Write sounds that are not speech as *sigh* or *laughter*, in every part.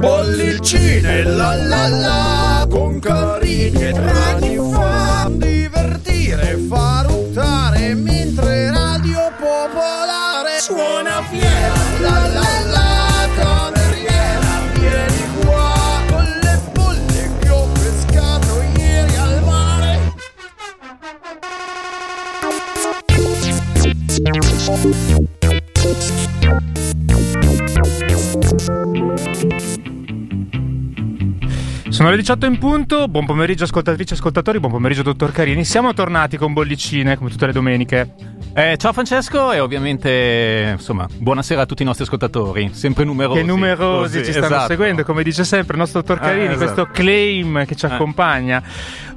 Bollicine la la la con carini e trani fa divertire, fa ruttare mentre Radio Popolare suona fiera la la la cameriera vieni Sono le 18 in punto, buon pomeriggio ascoltatrici e ascoltatori, buon pomeriggio dottor Carini. Siamo tornati con bollicine come tutte le domeniche. Eh, ciao Francesco e ovviamente insomma buonasera a tutti i nostri ascoltatori, sempre numerosi. Che numerosi Così, ci stanno esatto. seguendo, come dice sempre il nostro dottor Carini, Ah, esatto. questo claim che ci Eh. accompagna.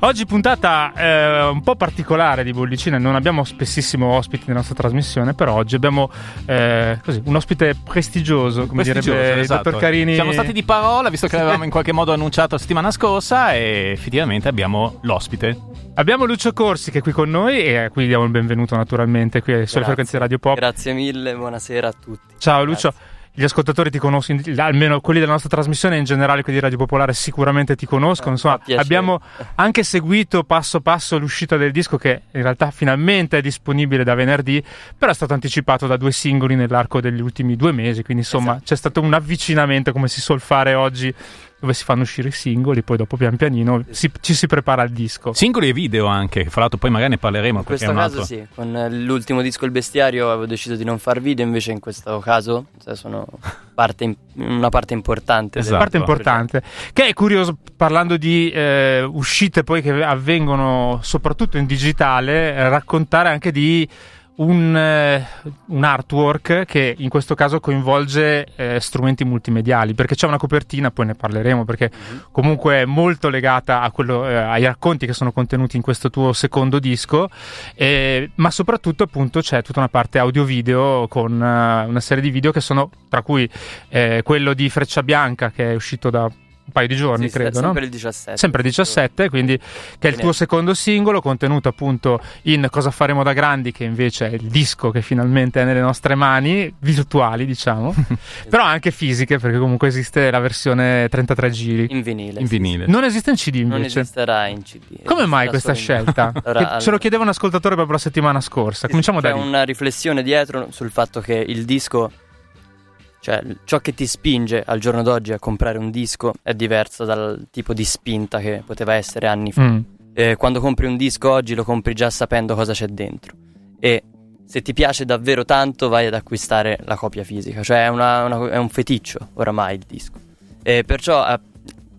Oggi puntata eh, un po' particolare di bollicine, non abbiamo spessissimo ospiti nella nostra trasmissione, però oggi abbiamo eh, così, un ospite prestigioso, come Prestigioso, direbbe il esatto. dottor Carini. Siamo stati di parola, visto che l'avevamo in qualche modo annunciato la settimana scorsa e effettivamente abbiamo l'ospite. Abbiamo Lucio Corsi che è qui con noi e a cui diamo il benvenuto naturalmente qui sulle Grazie. frequenze di Radio Pop. Grazie mille, buonasera a tutti. Ciao Lucio. Gli ascoltatori ti conoscono, almeno quelli della nostra trasmissione in generale quelli di Radio Popolare sicuramente ti conoscono. Insomma, fa piacere. abbiamo anche seguito passo passo l'uscita del disco che in realtà finalmente è disponibile da venerdì, però è stato anticipato da due singoli nell'arco degli ultimi due mesi, quindi insomma Esatto. c'è stato un avvicinamento come si suol fare oggi dove si fanno uscire i singoli, poi dopo pian pianino si- ci si prepara al disco. Singoli e video anche, fra l'altro poi magari ne parleremo In questo è un caso altro. sì, con eh, l'ultimo disco Il Bestiario avevo deciso di non far video, invece in questo caso cioè, sono *laughs* parte in- una parte importante. Esatto. parte importante. Che è curioso, parlando di eh, uscite poi che avvengono soprattutto in digitale, eh, raccontare anche di un, eh, un artwork che in questo caso coinvolge eh, strumenti multimediali, perché c'è una copertina, poi ne parleremo, perché comunque è molto legata a quello, eh, ai racconti che sono contenuti in questo tuo secondo disco, ma soprattutto appunto c'è tutta una parte audio-video con eh, una serie di video che sono, tra cui eh, quello di Freccia Bianca che è uscito da un paio di giorni, Sì, sì, credo, sempre no? il 17. Sempre 17, quindi che è il tuo secondo singolo, contenuto appunto in Cosa faremo da grandi, che invece è il disco che finalmente è nelle nostre mani, virtuali diciamo, *laughs* però anche fisiche, perché comunque esiste la versione 33 giri. In vinile. in sì, vinile. Non esiste in CD sì. Non invece. esisterà in CD. Come mai questa scelta? *laughs* Allora, Che ce lo chiedeva un ascoltatore proprio la settimana scorsa. Cominciamo C'è da lì. una riflessione dietro sul fatto che il disco, cioè ciò che ti spinge al giorno d'oggi a comprare un disco è diverso dal tipo di spinta che poteva essere anni fa. Mm. Eh, quando compri un disco oggi lo compri già sapendo cosa c'è dentro e se ti piace davvero tanto vai ad acquistare la copia fisica, cioè è, una- una- è un feticcio oramai il disco. E perciò ha,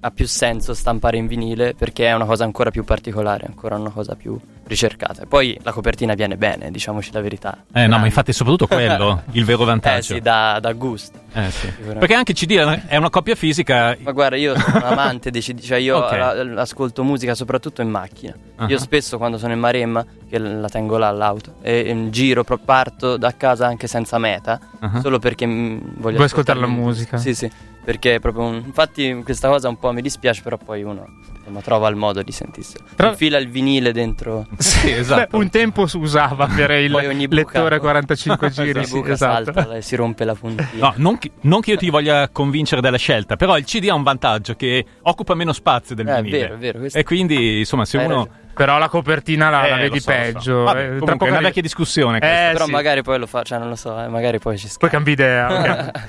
ha più senso stampare in vinile perché è una cosa ancora più particolare, ancora una cosa più ricercata. E poi la copertina viene bene, diciamoci la verità. Eh no, ma infatti è soprattutto quello *laughs* il vero Eh vantaggio. sì, da, da gusto. Eh, sì. Perché anche CD è una coppia fisica. Ma guarda, io sono un *laughs* amante dei CD, cioè io Ok. la- ascolto musica soprattutto in macchina. Ah. Io spesso quando sono in Maremma, che la tengo là all'auto, e in giro pro- parto da casa anche senza meta, Ah. solo perché mm, voglio Vuoi ascoltare la musica? Sì, sì, perché è proprio un... Infatti questa cosa un po' mi dispiace, però poi uno insomma, trova il modo di sentirselo. Tra- Infila il vinile dentro... *laughs* Sì, esatto. Beh, un tempo si usava avere *laughs* il Poi ogni buca- lettore *laughs* 45 giri. sì, esatto. salta e si rompe la puntina. No, non che, non che io ti voglia convincere della scelta, però il CD ha un vantaggio che occupa meno spazio del Eh, è vinile. vero, è vero, questo- E quindi, insomma, se Hai uno. ragione. Però la copertina la, Eh, la vedi so, peggio. Vabbè, Eh, comunque tra poco è una vecchia discussione. questa. Eh, però sì. magari poi lo fa, cioè non lo so, eh, magari poi ci Poi scappa. cambi idea. *laughs*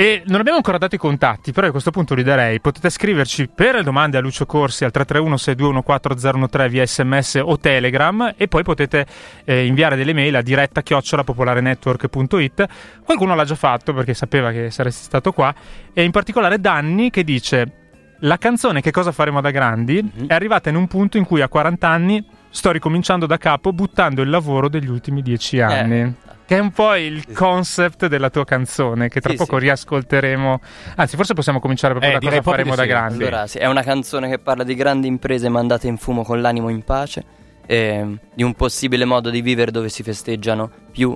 E non abbiamo ancora dato i contatti, però a questo punto li darei. Potete scriverci per domande a Lucio Corsi al 331-621-4013 via sms o telegram e poi potete eh, inviare delle mail a diretta chiocciolapopolarenetwork.it. Qualcuno l'ha già fatto perché sapeva che saresti stato qua e in particolare Danni che dice la canzone Che cosa faremo da grandi Mhm. è arrivata in un punto in cui a 40 anni sto ricominciando da capo buttando il lavoro degli ultimi 10 anni. Che è un po' il Sì. concept della tua canzone, che tra Sì, poco riascolteremo. Anzi, forse possiamo cominciare proprio Eh, da cosa faremo da grandi. Allora, è una canzone che parla di grandi imprese mandate in fumo con l'animo in pace, e di un possibile modo di vivere dove si festeggiano più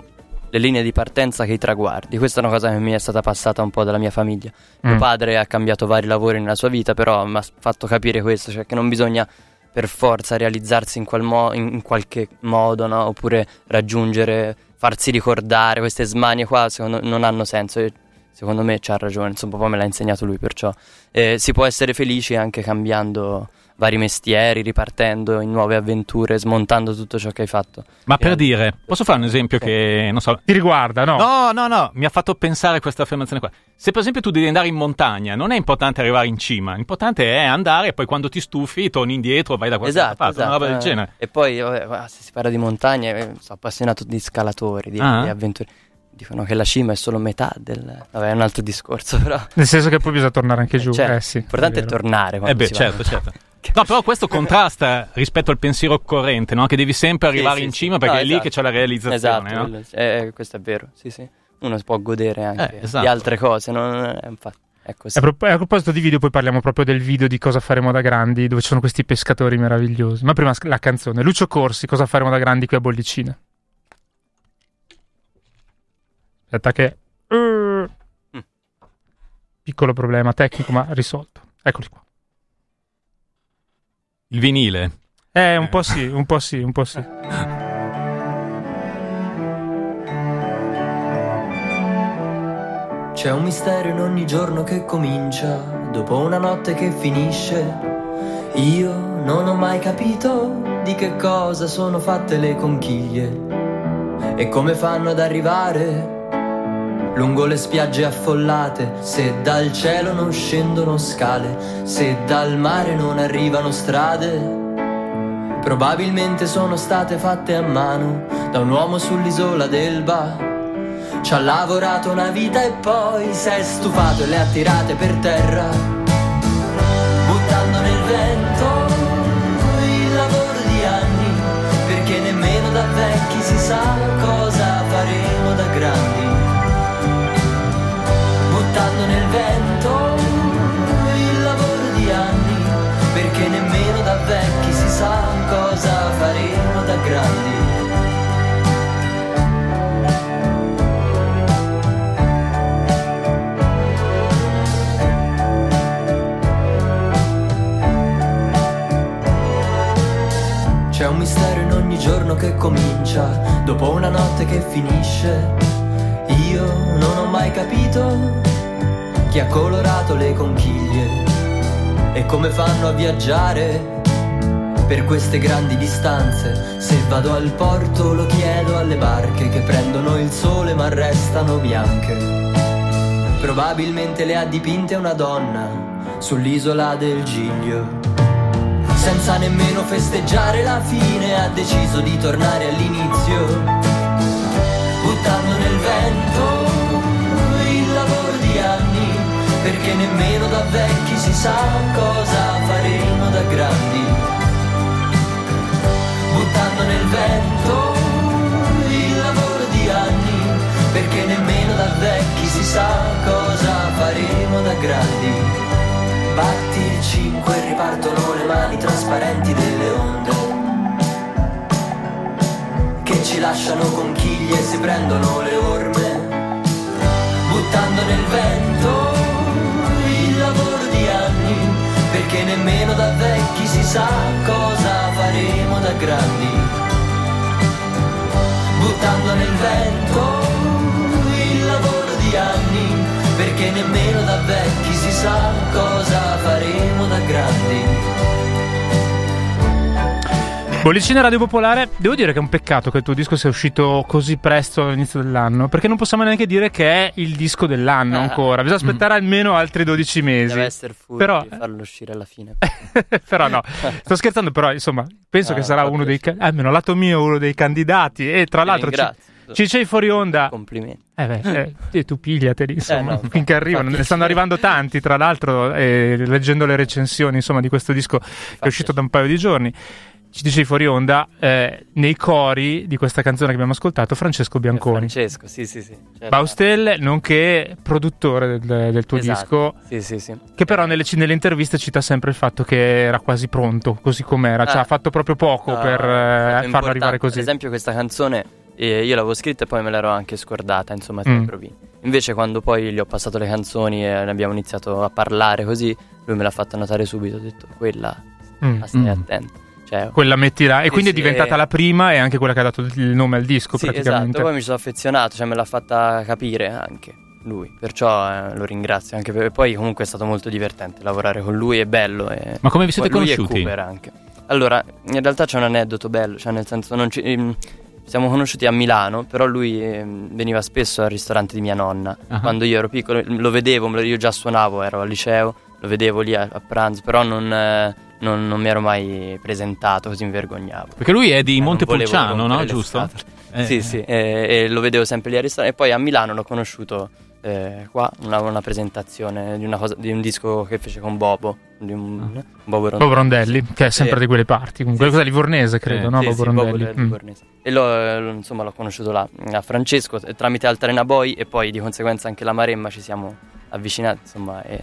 le linee di partenza che i traguardi. Questa è una cosa che mi è stata passata un po' dalla mia famiglia. Mio Mm. padre ha cambiato vari lavori nella sua vita, però mi ha fatto capire questo, cioè che non bisogna per forza realizzarsi in, qual mo- in- in qualche modo, no? oppure raggiungere, farsi ricordare queste smanie qua, secondo non hanno senso. E secondo me c'ha ragione, insomma poi me l'ha insegnato lui, perciò eh, si può essere felici anche cambiando vari mestieri, ripartendo in nuove avventure, smontando tutto ciò che hai fatto. Ma per Eh, dire, posso fare un esempio Sì. che non so. Ti riguarda, no? No, no, no, mi ha fatto pensare questa affermazione qua. Se per esempio tu devi andare in montagna, non è importante arrivare in cima, l'importante è andare e poi quando ti stufi torni indietro, vai da qualche Esatto, parte, esatto. una roba del eh. genere. E poi, se si parla di montagne, eh, sono appassionato di scalatori, di, Ah. di avventure. Dicono che la cima è solo metà del... Vabbè, è un altro discorso, *laughs* però... Nel senso che poi bisogna tornare anche giù. Cioè, eh sì. L'importante è, vero. tornare quando Eh beh, si va. certo, certo. *laughs* No, però questo contrasta rispetto al pensiero corrente, no? Che devi sempre arrivare sì, in sì. cima perché No, è lì esatto. che c'è la realizzazione, Esatto, no? quello- eh, questo è vero, sì, sì. Uno si può godere anche Eh, esatto. di altre cose, non è, infatti, è così. A, prop- a proposito di video, poi parliamo proprio del video di cosa faremo da grandi, dove ci sono questi pescatori meravigliosi. Ma prima la canzone. Lucio Corsi, cosa faremo da grandi qui a Bollicina? Aspetta che... Uh, piccolo problema tecnico, ma risolto. Eccoli qua. Il vinile. Eh, un po' sì, un po' sì, un po' sì. C'è un mistero in ogni giorno che comincia, dopo una notte che finisce. Io non ho mai capito di che cosa sono fatte le conchiglie e come fanno ad arrivare lungo le spiagge affollate, se dal cielo non scendono scale, se dal mare non arrivano strade. Probabilmente sono state fatte a mano da un uomo sull'isola d'Elba. Ci ha lavorato una vita e poi si è stufato e le ha tirate per terra, buttando nel vento il lavoro di anni, perché nemmeno da vecchi si sa capito chi ha colorato le conchiglie e come fanno a viaggiare per queste grandi distanze. Se vado al porto lo chiedo alle barche che prendono il sole ma restano bianche. Probabilmente le ha dipinte una donna sull'isola del Giglio. Senza nemmeno festeggiare la fine ha deciso di tornare all'inizio, buttando nel vento perché nemmeno da vecchi si sa cosa faremo da grandi. Buttando nel vento il lavoro di anni, perché nemmeno da vecchi si sa cosa faremo da grandi. Batti il 5 e ripartono le mani trasparenti delle onde Che ci lasciano conchiglie e si prendono le orme Buttando nel vento nemmeno da vecchi si sa cosa faremo da grandi. Buttando nel vento Bollicina Radio Popolare, devo dire che è un peccato che il tuo disco sia uscito così presto all'inizio dell'anno, perché non possiamo neanche dire che è il disco dell'anno Ah. ancora, bisogna aspettare almeno altri 12 mesi. Deve essere furbi Però- farlo uscire alla fine. *laughs* però no, sto scherzando, però insomma, penso Ah, che sarà uno dei, ca- almeno lato mio, uno dei candidati e tra l'altro ci, c'è fuori onda. Complimenti. Eh beh, eh, e tu pigliateli, insomma, no, fa- *laughs* finché arrivano. Ne stanno arrivando tanti, tra l'altro, eh, leggendo le recensioni, insomma, di questo disco che è uscito da un paio di giorni. Ci dicevi fuori onda, eh, nei cori di questa canzone che abbiamo ascoltato, Francesco Bianconi. Francesco, sì, sì, sì. C'era- Baustel, nonché produttore del, del tuo Esatto. disco, Sì, sì, sì. che però nelle, nelle interviste cita sempre il fatto che era quasi pronto, così com'era, cioè Ah. ha fatto proprio poco No, per eh, farlo arrivare così. Per esempio questa canzone eh, io l'avevo scritta e poi me l'ero anche scordata, insomma, tra Mm. i provini. Invece quando poi gli ho passato le canzoni e ne abbiamo iniziato a parlare così, lui me l'ha fatta notare subito, ho detto quella, Mm. stai Mm. attento. Cioè, Quella mettila, e Sì, quindi è diventata eh. la prima e anche quella che ha dato il nome al disco sì, praticamente. esatto, poi mi sono affezionato, cioè me l'ha fatta capire anche. lui, perciò eh, lo ringrazio anche per poi comunque è stato molto divertente lavorare con lui, è bello. E Ma come vi siete poi lui conosciuti? E Cooper anche. Allora, in realtà c'è un aneddoto bello, cioè nel senso non ci, ehm, siamo conosciuti a Milano, però lui ehm, veniva spesso al ristorante di mia nonna. Ah. Quando io ero piccolo lo vedevo, io già suonavo, ero al liceo, lo vedevo lì a, a pranzo, però non, eh, non- non mi ero mai presentato, così mi vergognavo. Perché lui è di Eh, Montepulciano, no? Giusto? Eh, sì, eh. sì, e, lo vedevo sempre lì al ristorante. E poi a Milano l'ho conosciuto eh, qua, una, una presentazione di, una cosa- di un disco che fece con Bobo, di un, Ah. Bobo Rondelli. Bob Rondelli, che è sempre Sì. di quelle parti. Comunque, Sì, cosa livornese, credo, Sì, no? Sì, Bob sì, Rondelli. Bobo Mm. Livornese. E l'ho, eh, insomma, l'ho conosciuto là, a Francesco, eh, tramite Altarena Boy e poi di conseguenza anche la Maremma ci siamo avvicinati, insomma, e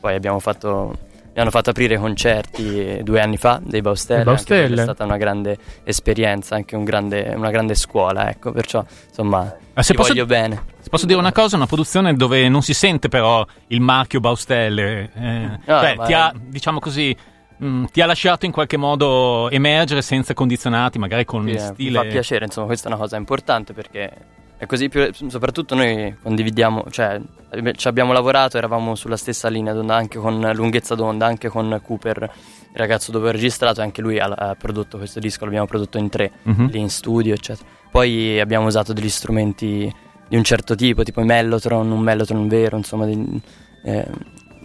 poi abbiamo fatto... Mi hanno fatto aprire concerti due anni fa dei Baustelle, Baustelle. è stata una grande esperienza, anche un grande- una grande scuola, ecco, perciò insomma Ah, se ti posso- voglio bene. Se posso dire una cosa, una produzione dove non si sente però il marchio Baustelle, eh, cioè, ma ti ha, diciamo così, mh, ti ha lasciato in qualche modo emergere senza condizionati, magari con Sì, eh, stile... Mi fa piacere, insomma, questa è una cosa importante perché è così più, soprattutto noi condividiamo, cioè ci abbiamo lavorato, eravamo sulla stessa linea d'onda anche con lunghezza d'onda, anche con Cooper, il ragazzo dove ho registrato, anche lui ha, ha prodotto questo disco, l'abbiamo prodotto in tre, Mhm. lì in studio, eccetera. Poi abbiamo usato degli strumenti di un certo tipo, tipo i Mellotron, un Mellotron vero, insomma, di- eh,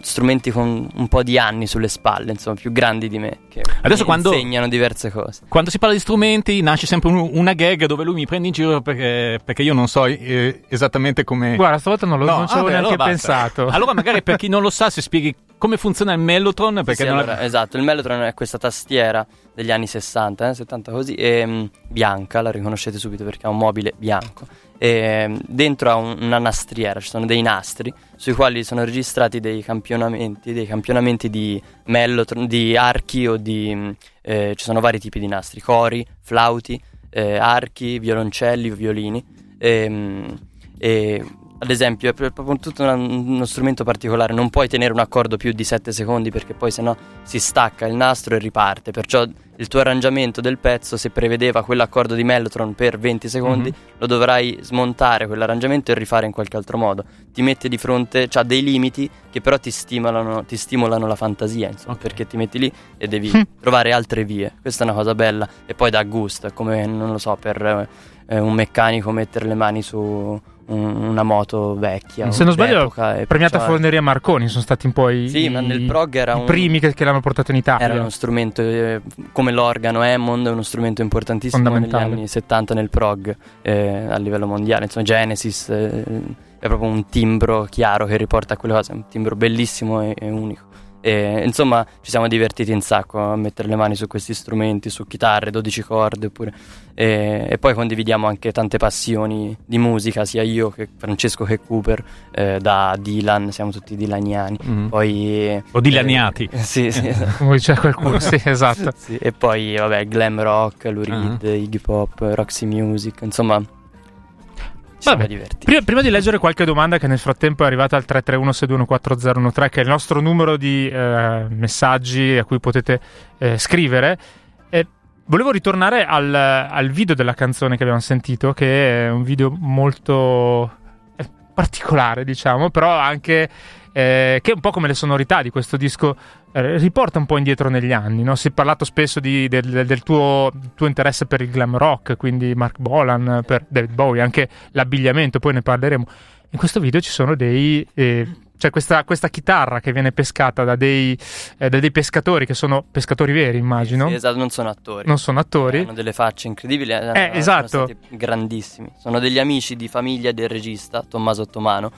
strumenti con un po' di anni sulle spalle, insomma, più grandi di me, che Adesso mi quando- insegnano diverse cose. Quando si parla di strumenti nasce sempre un- una gag dove lui mi prende in giro perché, perché io non so eh, esattamente come... Guarda, stavolta non, lo, No, non ci avevo neanche allora pensato. *laughs* Allora magari per chi non lo sa, se spieghi come funziona il Mellotron, perché Sì, non allora, esatto, il Mellotron è questa tastiera degli anni 60, eh, 70 così, e, mm, bianca, la riconoscete subito perché ha un mobile bianco. E, dentro ha un- una nastriera, ci sono dei nastri sui quali sono registrati dei campionamenti, dei campionamenti di Mellotron, di archi o di... mm, eh, ci sono vari tipi di nastri, cori, flauti, eh, archi, violoncelli, violini. E, mm, e, ad esempio è pro- proprio tutto una- uno strumento particolare, non puoi tenere un accordo più di 7 secondi perché poi sennò si stacca il nastro e riparte, perciò il tuo arrangiamento del pezzo se prevedeva quell'accordo di Mellotron per 20 secondi lo dovrai smontare quell'arrangiamento e rifare in qualche altro modo. Ti mette di fronte, ha dei limiti che però ti stimolano, ti stimolano la fantasia, insomma, Ok. perché ti metti lì e devi trovare altre vie. Questa è una cosa bella e poi dà gusto, è come non lo so, per eh, un meccanico mettere le mani su un- una moto vecchia. Se non sbaglio, Premiata perciò- Forneria Marconi sono stati un po' i, Sì, i- ma nel prog era i un- primi che, che l'hanno portato in Italia. Era uno strumento eh, come l'organo Hammond, è uno strumento importantissimo negli Fondamentale. anni 70 nel prog eh, a livello mondiale. Insomma, Genesis eh, è proprio un timbro chiaro che riporta a quelle cose, è un timbro bellissimo e, e unico. E, insomma, ci siamo divertiti un sacco a mettere le mani su questi strumenti, su chitarre, 12 corde, oppure. E, e poi condividiamo anche tante passioni di musica, sia io che Francesco che Cooper, eh, da Dylan, siamo tutti dilaniani. Mm. Poi. O dilaniati. eh, sì, sì. *laughs* Come diceva qualcuno, sì, *laughs* esatto. Sì, e poi vabbè, glam rock, Lou Ah. Reed, Iggy Pop, Roxy Music, insomma. Siamo divertiti. Prima, prima di leggere qualche domanda che nel frattempo è arrivata al 331-6214013, che è il nostro numero di eh, messaggi a cui potete eh, scrivere, eh, volevo ritornare al, al video della canzone che abbiamo sentito, che è un video molto eh, particolare, diciamo, però anche eh, che è un po' come le sonorità di questo disco riporta un po' indietro negli anni. No? Si è parlato spesso di- del, del- tuo, tuo interesse per il glam rock, quindi Mark Bolan, per David Bowie, anche l'abbigliamento, poi ne parleremo. In questo video ci sono dei. eh, c'è questa, questa chitarra che viene pescata da dei, eh, da dei pescatori che sono pescatori veri, immagino. Sì, esatto, non sono attori. Non sono attori. Hanno delle facce incredibili. eh, Eh, esatto. Sono stati grandissimi. Sono degli amici di famiglia del regista Tommaso Ottomano,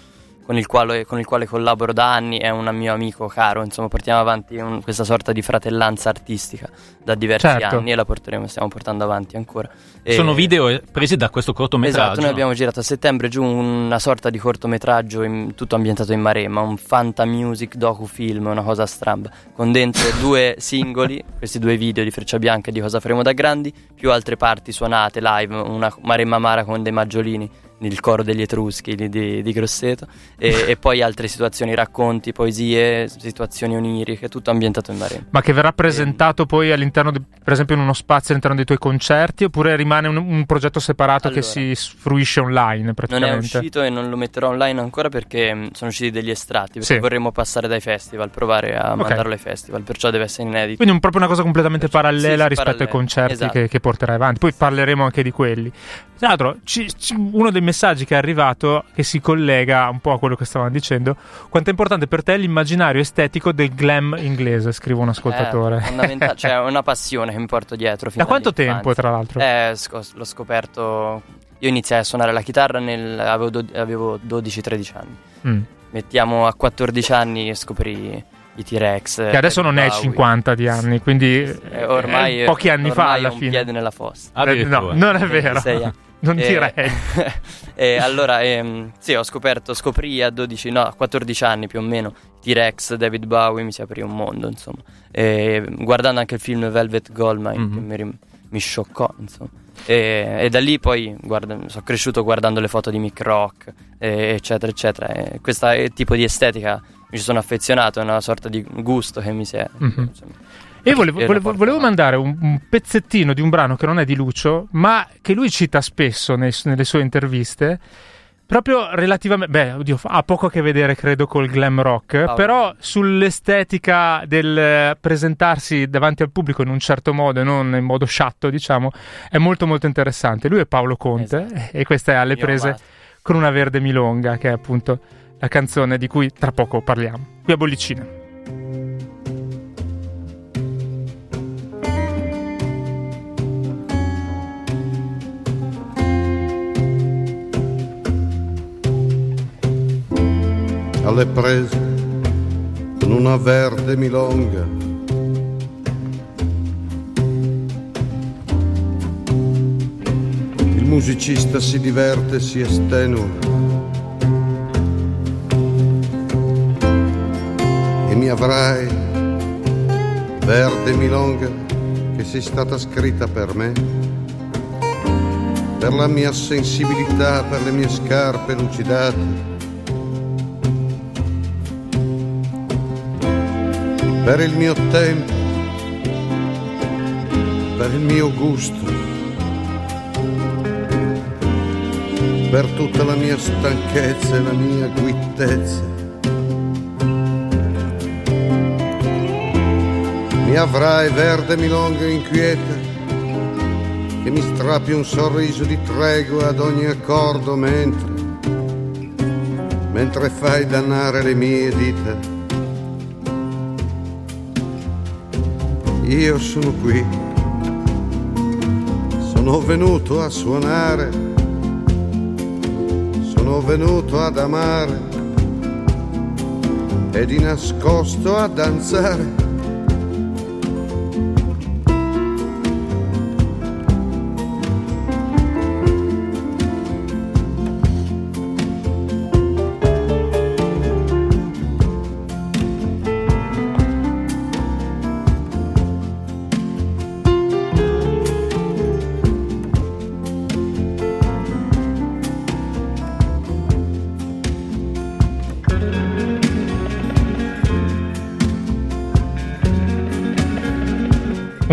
con il quale, con il quale collaboro da anni. È un mio amico caro. Insomma, portiamo avanti un- questa sorta di fratellanza artistica da diversi Certo. anni e la porteremo, stiamo portando avanti ancora. E- Sono video presi da questo cortometraggio. Esatto, noi abbiamo girato a settembre giù una sorta di cortometraggio in- tutto ambientato in Maremma, un fanta music docufilm, una cosa stramba, con dentro *laughs* due singoli, questi due video di Freccia Bianca e di Cosa faremo da grandi, più altre parti suonate live, una Maremma Mara con dei maggiolini il coro degli Etruschi di, di, di Grosseto, e, e, poi altre situazioni, racconti, poesie, situazioni oniriche, tutto ambientato in Maremma. Ma che verrà presentato e... poi all'interno, di, per esempio, in uno spazio all'interno dei tuoi concerti, oppure rimane un, un progetto separato allora, che si fruisce online praticamente? Non è uscito e non lo metterò online ancora perché mm, sono usciti degli estratti, perché sì. vorremmo passare dai festival, provare a okay. mandarlo ai festival, perciò deve essere inedito. Quindi un, proprio una cosa completamente perciò, parallela sì, rispetto parallelo. ai concerti esatto. che, che porterai avanti. Poi parleremo anche di quelli. Tra l'altro, ci, ci, uno dei messaggi che è arrivato, che si collega un po' a quello che stavamo dicendo, quanto è importante per te l'immaginario estetico del glam inglese, scrive un ascoltatore. È fondamentale, *laughs* cioè è una passione che mi porto dietro. da quanto tempo, tra l'altro? Eh, sc- l'ho scoperto... Io iniziai a suonare la chitarra nel... avevo, do- avevo 12-13 anni. Mm. Mettiamo a 14 anni e scoprì i T-Rex. Che adesso non è 50 di anni, quindi eh, ormai, pochi anni ormai fa alla fine. piede nella fossa. Eh, no, non è vero. Non e, direi. e allora, ehm, sì, ho scoperto, scoprì a 12, no, 14 anni più o meno, T-Rex, David Bowie, mi si aprì un mondo, insomma. E, guardando anche il film Velvet Goldmine, mm-hmm. che mi, mi, scioccò, insomma. E, e da lì poi guarda, sono cresciuto guardando le foto di Mick Rock, eccetera, eccetera. E questo tipo di estetica mi ci sono affezionato, è una sorta di gusto che mi si è... Mm-hmm. E volevo, volevo, volevo mandare un, un, pezzettino di un brano che non è di Lucio, ma che lui cita spesso nei, nelle sue interviste. Proprio relativamente, beh, oddio, ha poco a che vedere, credo, col glam rock, oh. però sull'estetica del presentarsi davanti al pubblico in un certo modo e non in modo sciatto, diciamo, è molto molto interessante. Lui è Paolo Conte esatto. e questa è alle prese con una verde milonga, che è appunto la canzone di cui tra poco parliamo. Qui a Bollicina. Alle prese con una verde milonga. Il musicista si diverte, si estenua. E mi avrai, verde milonga, che sei stata scritta per me, per la mia sensibilità, per le mie scarpe lucidate per il mio tempo, per il mio gusto, per tutta la mia stanchezza e la mia guittezza. Mi avrai verde milonga inquieta, che mi strappi un sorriso di tregua ad ogni accordo mentre, mentre fai dannare le mie dita io sono qui, sono venuto a suonare, sono venuto ad amare. E di nascosto a danzare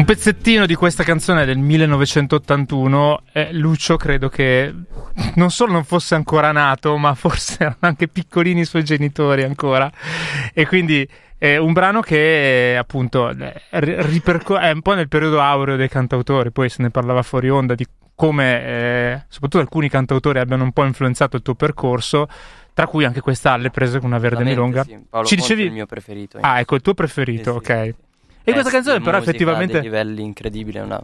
Un pezzettino di questa canzone del 1981, eh, Lucio credo che non solo non fosse ancora nato, ma forse erano anche piccolini i suoi genitori ancora. E quindi è un brano che appunto ripercor- è un po' nel periodo aureo dei cantautori, poi se ne parlava fuori onda di come eh, soprattutto alcuni cantautori abbiano un po' influenzato il tuo percorso tra cui anche questa alle prese con una verde milonga. Sì, Paolo Ci dicevi... è il mio preferito. Ah, ecco, il tuo preferito, sì, ok. E questa canzone però effettivamente... Ha dei livelli incredibili, una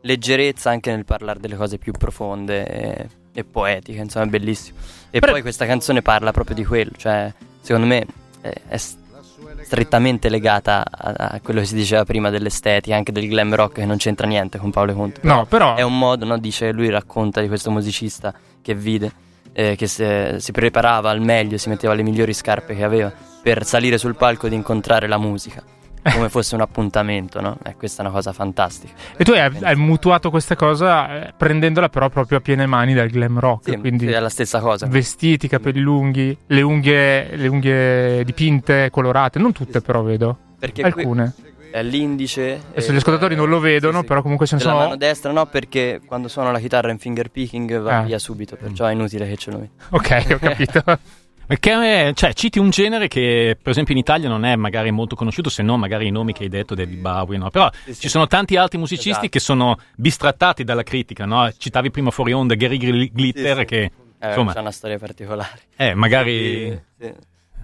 leggerezza anche nel parlare delle cose più profonde e, e poetiche, insomma è bellissimo. E però... poi questa canzone parla proprio di quello, cioè secondo me è, è strettamente legata a, a, quello che si diceva prima dell'estetica, anche del glam rock che non c'entra niente con Paolo Conte. No, però... È un modo, no? dice, lui racconta di questo musicista che vide, eh, che se, si preparava al meglio, si metteva le migliori scarpe che aveva per salire sul palco ed incontrare la musica come fosse un appuntamento, no? E questa è una cosa fantastica. E tu hai, hai mutuato questa cosa eh, prendendola però proprio a piene mani dal glam rock, Sì, quindi sì, è la stessa cosa. vestiti, capelli lunghi, le unghie, le unghie dipinte, colorate, non tutte però vedo, Perché qui alcune. è l'indice. Adesso e- gli ascoltatori non lo vedono, sì, sì. però comunque ce ne sono... mano destra no, perché quando suono la chitarra in finger picking va Ah. via subito, perciò è inutile che ce lo metti. Ok, ho capito. *laughs* Perché, cioè, citi un genere che, per esempio, in Italia non è magari molto conosciuto, se no magari i nomi che hai detto, David Bowie, no? Però Sì, sì. ci sono tanti altri musicisti Esatto. che sono bistrattati dalla critica, no? Citavi prima fuori onda Gary Gl- Glitter, Sì, che, Eh, insomma, c'è una storia particolare. eh, magari... Sì.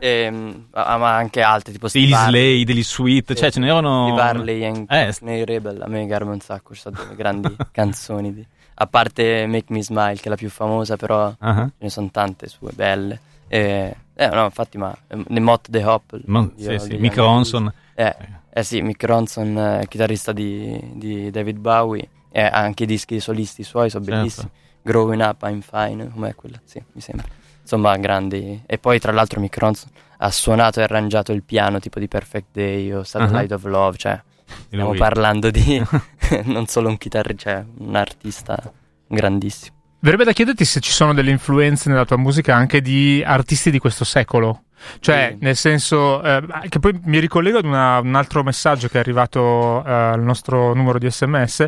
Ehm, ma ma anche altri, tipo Steve. Slay, degli Sweet, cioè ce n'erano... Steve Harley e Eh, nei Rebel, a me garba un sacco, ci sono delle grandi *laughs* canzoni. Di... A parte Make Me Smile, che è la più famosa, però ah, ce ne sono tante sue belle. E, eh, no, infatti, ma eh, The Mott the Hop. ma- sì, sì, Mick Ronson. Eh, eh sì, Mick Ronson, eh, chitarrista di, di David Bowie, e anche i dischi solisti suoi sono Certo. bellissimi. Growing Up, I'm Fine, com'è quella? Sì, mi sembra. Insomma, grandi. E poi, tra l'altro, Mick Ronson ha suonato e arrangiato il piano tipo di Perfect Day o Satellite of Love, cioè stiamo parlando di *laughs* *laughs* non solo un chitarrista, cioè un artista grandissimo. Verrebbe da chiederti se ci sono delle influenze nella tua musica anche di artisti di questo secolo. Cioè, Sì. nel senso, eh, che poi mi ricollego ad una- un altro messaggio che è arrivato eh, al nostro numero di sms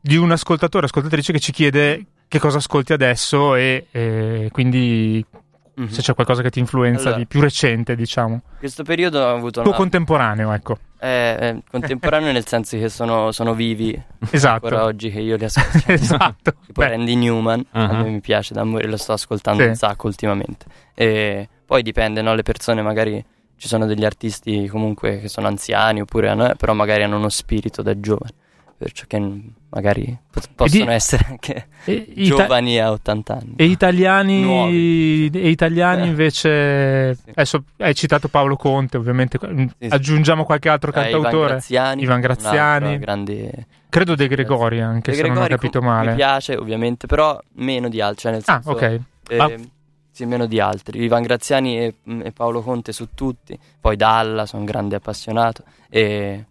di un ascoltatore, ascoltatrice che ci chiede che cosa ascolti adesso e, e quindi Mhm. se c'è qualcosa che ti influenza Allora. di più recente, diciamo. In questo periodo ho avuto Tuo una... contemporaneo, ecco. eh, eh, contemporaneo nel senso che sono, sono vivi Esatto. ancora oggi che io li *laughs* ascolto. esatto. tipo Beh, Randy Newman, a Uh-huh. me mi piace da morire, lo sto ascoltando Sì. un sacco ultimamente. E poi dipende, no? Le persone magari ci sono degli artisti comunque che sono anziani oppure hanno, però magari hanno uno spirito da giovane, perciò che mm, magari pot- possono essere anche e, ita- giovani a 80 anni. e italiani, Nuovi. e italiani Eh. invece Sì. adesso hai citato Paolo Conte ovviamente mm, sì. aggiungiamo qualche altro Ivan cantautore Graziani, Ivan un altro Graziani. grande credo De Gregori anche De se non ho capito com- Mi male piace ovviamente, però meno di altri, cioè nel ah senso ok eh, Ah. sì, meno di altri. Ivan Graziani e, e Paolo Conte su tutti, poi Dalla, sono un grande appassionato e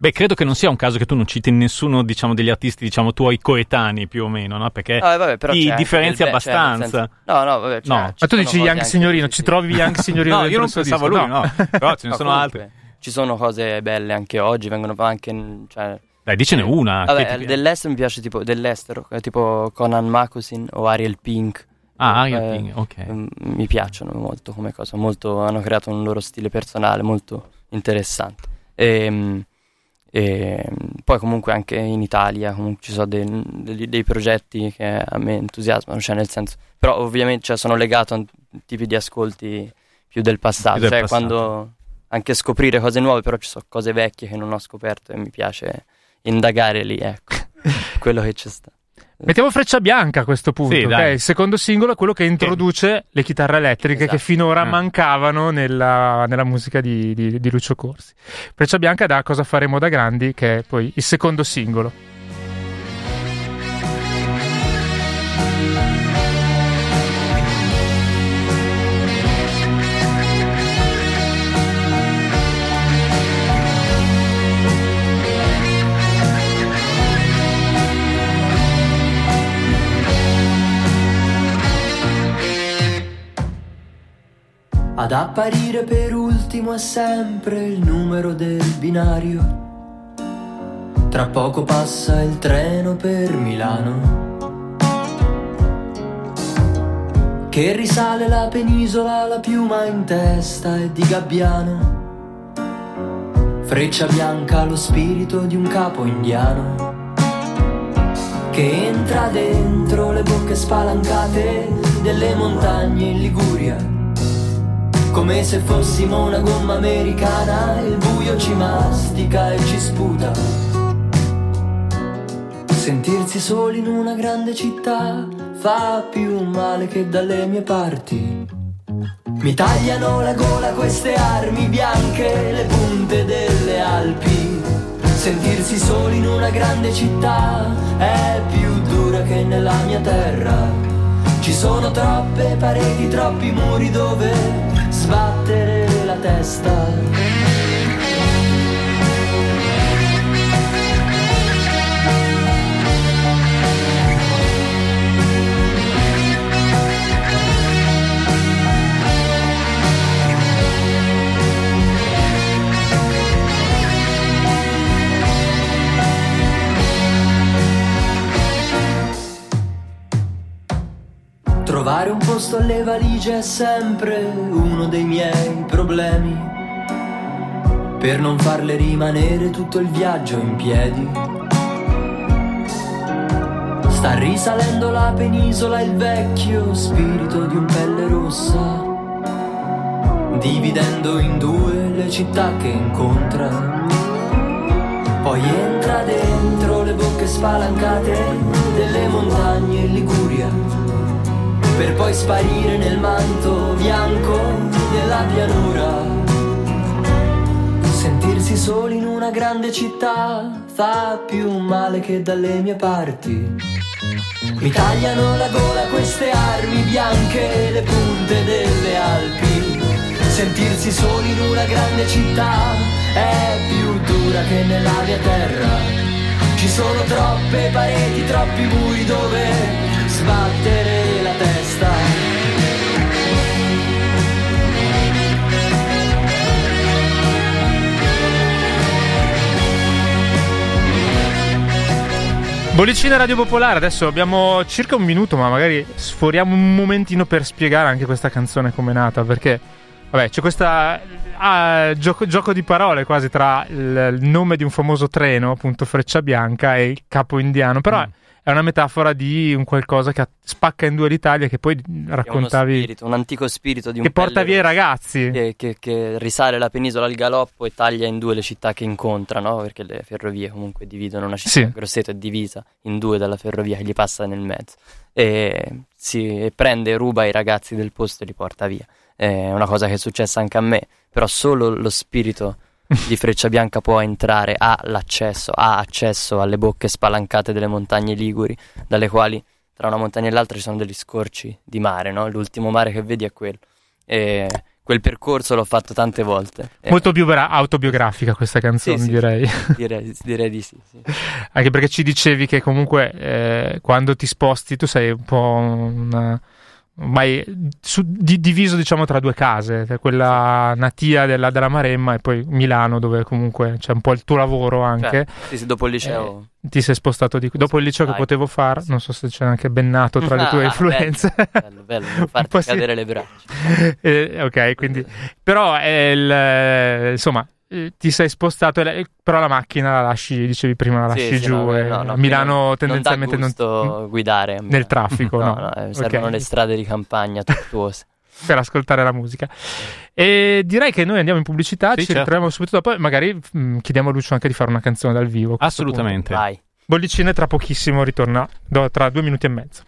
Beh, credo che non sia un caso che tu non citi nessuno, diciamo, degli artisti, diciamo, tuoi coetanei più o meno, no? Perché Ah, vabbè, però ti c'è anche differenzi be- cioè, abbastanza. senso- no, no, vabbè, cioè, No. ma tu dici Young anche- Signorino sì, ci sì. trovi Young *laughs* Signorino No, io non pensavo disco? lui, no. *laughs* Però ce ne No, sono comunque, altri. Ci sono cose belle anche oggi, vengono anche cioè, Dai, dicene una. Vabbè, che ti- dell'estero mi piace tipo dell'estero, eh, tipo Conan Makusin o Ariel Pink. Ah, Ariel Eh, Pink, ok. mm, Mi piacciono molto come cosa, molto, hanno creato un loro stile personale molto interessante. E, e poi comunque anche in Italia comunque ci sono dei, dei- dei progetti che a me entusiasmano, cioè nel senso, però ovviamente cioè, sono legato a tipi di ascolti più del passato, Più del cioè passato. quando anche scoprire cose nuove, però ci sono cose vecchie che non ho scoperto e mi piace indagare lì, ecco, *laughs* quello che c'è stato. Mettiamo freccia bianca a questo punto Sì, ok? dai. il secondo singolo è quello che introduce le chitarre elettriche Esatto. che finora Ah. mancavano nella, nella musica di, di- di Lucio Corsi freccia bianca da Cosa faremo da grandi che è poi il secondo singolo Ad apparire per ultimo è sempre il numero del binario. Tra poco passa il treno per Milano. Che risale la penisola, la piuma in testa è di Gabbiano. Freccia bianca lo spirito di un capo indiano. Che entra dentro le bocche spalancate delle montagne in Liguria. Come se fossimo una gomma americana, il buio ci mastica e ci sputa. Sentirsi soli in una grande città fa più male che dalle mie parti. Mi tagliano la gola queste armi bianche, le punte delle Alpi. Sentirsi soli in una grande città è più dura che nella mia terra. Ci sono troppe pareti, troppi muri dove sbattere la testa. Trovare un posto alle valigie è sempre uno dei miei problemi. Per non farle rimanere tutto il viaggio in piedi. Sta risalendo la penisola il vecchio spirito di un pelle rossa, dividendo in due le città che incontra. Poi entra dentro le bocche spalancate delle montagne in Liguria, per poi sparire nel manto bianco della pianura. Sentirsi soli in una grande città fa più male che dalle mie parti. Mi tagliano la gola queste armi bianche, le punte delle Alpi. Sentirsi soli in una grande città è più dura che nella mia terra. Ci sono troppe pareti, troppi muri dove sbattere testa. Bollicina Radio Popolare, adesso abbiamo circa un minuto, ma magari sforiamo un momentino per spiegare anche questa canzone come è nata, perché vabbè, c'è questa ah, gioco, gioco di parole quasi tra il, il nome di un famoso treno, appunto Freccia Bianca, e il capo indiano, però Mm. È una metafora di un qualcosa che spacca in due l'Italia che poi raccontavi spirito, un antico spirito di un che porta via i ragazzi. Che, che- che risale la penisola al galoppo e taglia in due le città che incontra, no? Perché le ferrovie comunque dividono una città. Sì. Grosseto è divisa in due dalla ferrovia che gli passa nel mezzo. E, si, e prende e ruba i ragazzi del posto e li porta via. È una cosa che è successa anche a me, però solo lo spirito di Freccia Bianca può entrare, ha l'accesso, ha accesso alle bocche spalancate delle montagne liguri, dalle quali tra una montagna e l'altra ci sono degli scorci di mare, no? L'ultimo mare che vedi è quello. E quel percorso l'ho fatto tante volte. E Molto più vera- autobiografica questa canzone, Sì, sì. direi. *laughs* direi, direi di sì, sì. Anche perché ci dicevi che comunque eh, quando ti sposti tu sei un po' una- ormai su- di- diviso diciamo tra due case, cioè quella natia della, della Maremma e poi Milano dove comunque c'è un po' il tuo lavoro anche. Cioè, sì, dopo il liceo. Ti sei spostato di qui. Dopo il liceo che Dai. potevo fare, non so se c'è anche Bennato tra le tue Ah, influenze. Bello, bello, bello, non *laughs* farti po' sì. cadere le braccia. Eh, ok, quindi però è il, eh, insomma eh, ti sei spostato, però la macchina la lasci, dicevi prima, la lasci sì, giù. no, e no, no, Milano non- tendenzialmente non dà gusto guidare nel traffico, no? No, no, eh, servono Ok. le strade di campagna tortuose. *laughs* per ascoltare la musica. E direi che noi andiamo in pubblicità, Sì, ci certo. ritroviamo subito dopo e magari mm, chiediamo a Lucio anche di fare una canzone dal vivo. Assolutamente. Vai. Bollicine tra pochissimo ritorna do- tra due minuti e mezzo.